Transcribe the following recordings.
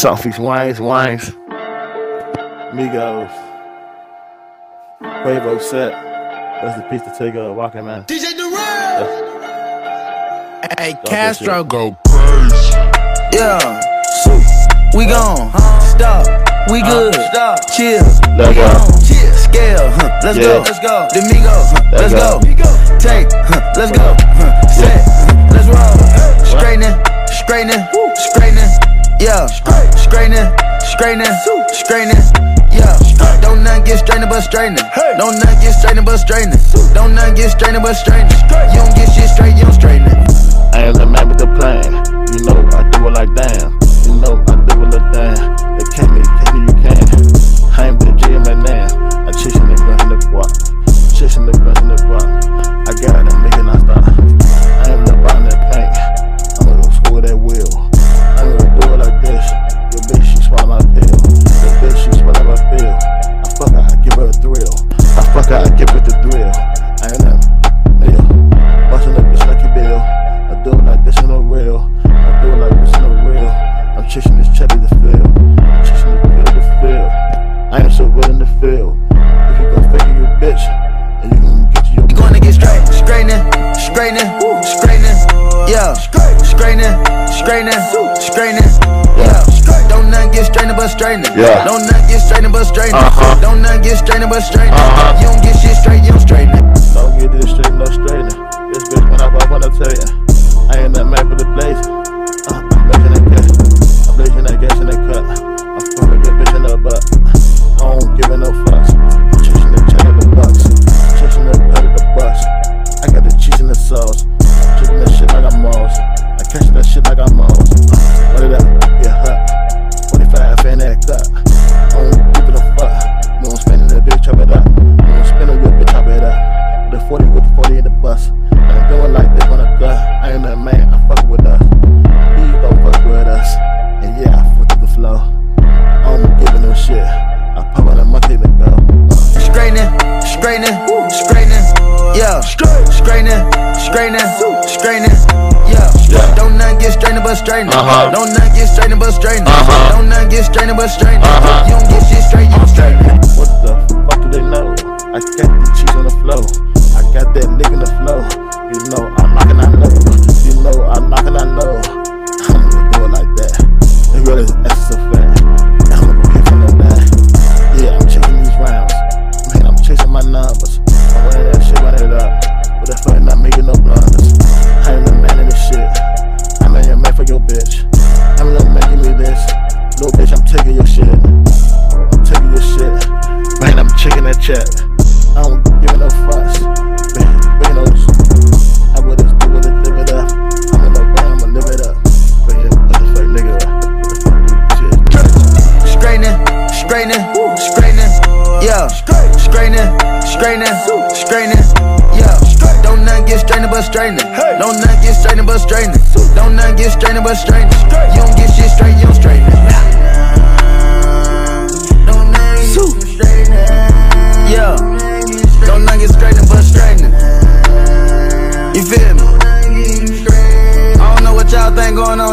Soufeast Wayans, Wayans. Migos. Quavo set. That's the piece to take a walking man. DJ Durant. Hey, Castro, Go crazy. yeah. We gone. Stop. We good. Stop. Chill. Let's go. Chill. Scale. Huh. Let's Yeah. go. Let's go. Domingo. Huh. Let's Let's go. Take. Huh. Let's go. Huh. Set. Huh. Let's roll. Straightening. Straightening. Straightening. Yeah. Straightening. Straightening. Straightening. Yeah. Don't not get strained but straightening. Don't not get strained but straightening. Don't not get strained but straightening. So real in the field. If you gon' fake it, you a bitch. And you gon' get your You gonna get straight, straightening, straightening, straightening, yeah, straightening, straightening, straightening, yeah. Don't not get strained but straightening. Yeah. Don't not get strained but straightening. Uh-huh. Don't not get strained but straightening. Uh-huh. You don't get shit straight, you don't straighten it. Don't get this straight, no straightening. This bitch when I pop wanna tell ya. I ain't that man yeah, straightening, straightening, straightening, yeah. Yeah. Don't not get strained but straightening. Uh-huh. Don't not get strained but straightening. Uh-huh. Don't not get strained but straightening. Uh-huh. You don't get shit straight, you don't that check. I don't give no fuss. Bring those. Straightening, straightening, straightening, yeah, straightening, straightening, straightening, yeah. Don't not get strained but straightening. Don't not get strained but straightening. Don't not get strained but straightening. You don't get shit straight, you don't straighten it.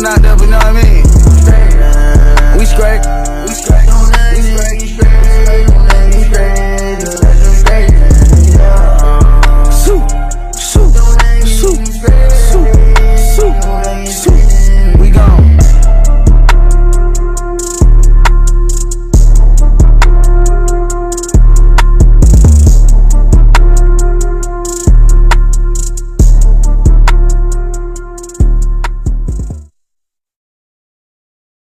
Out there, you know what I mean. We straight.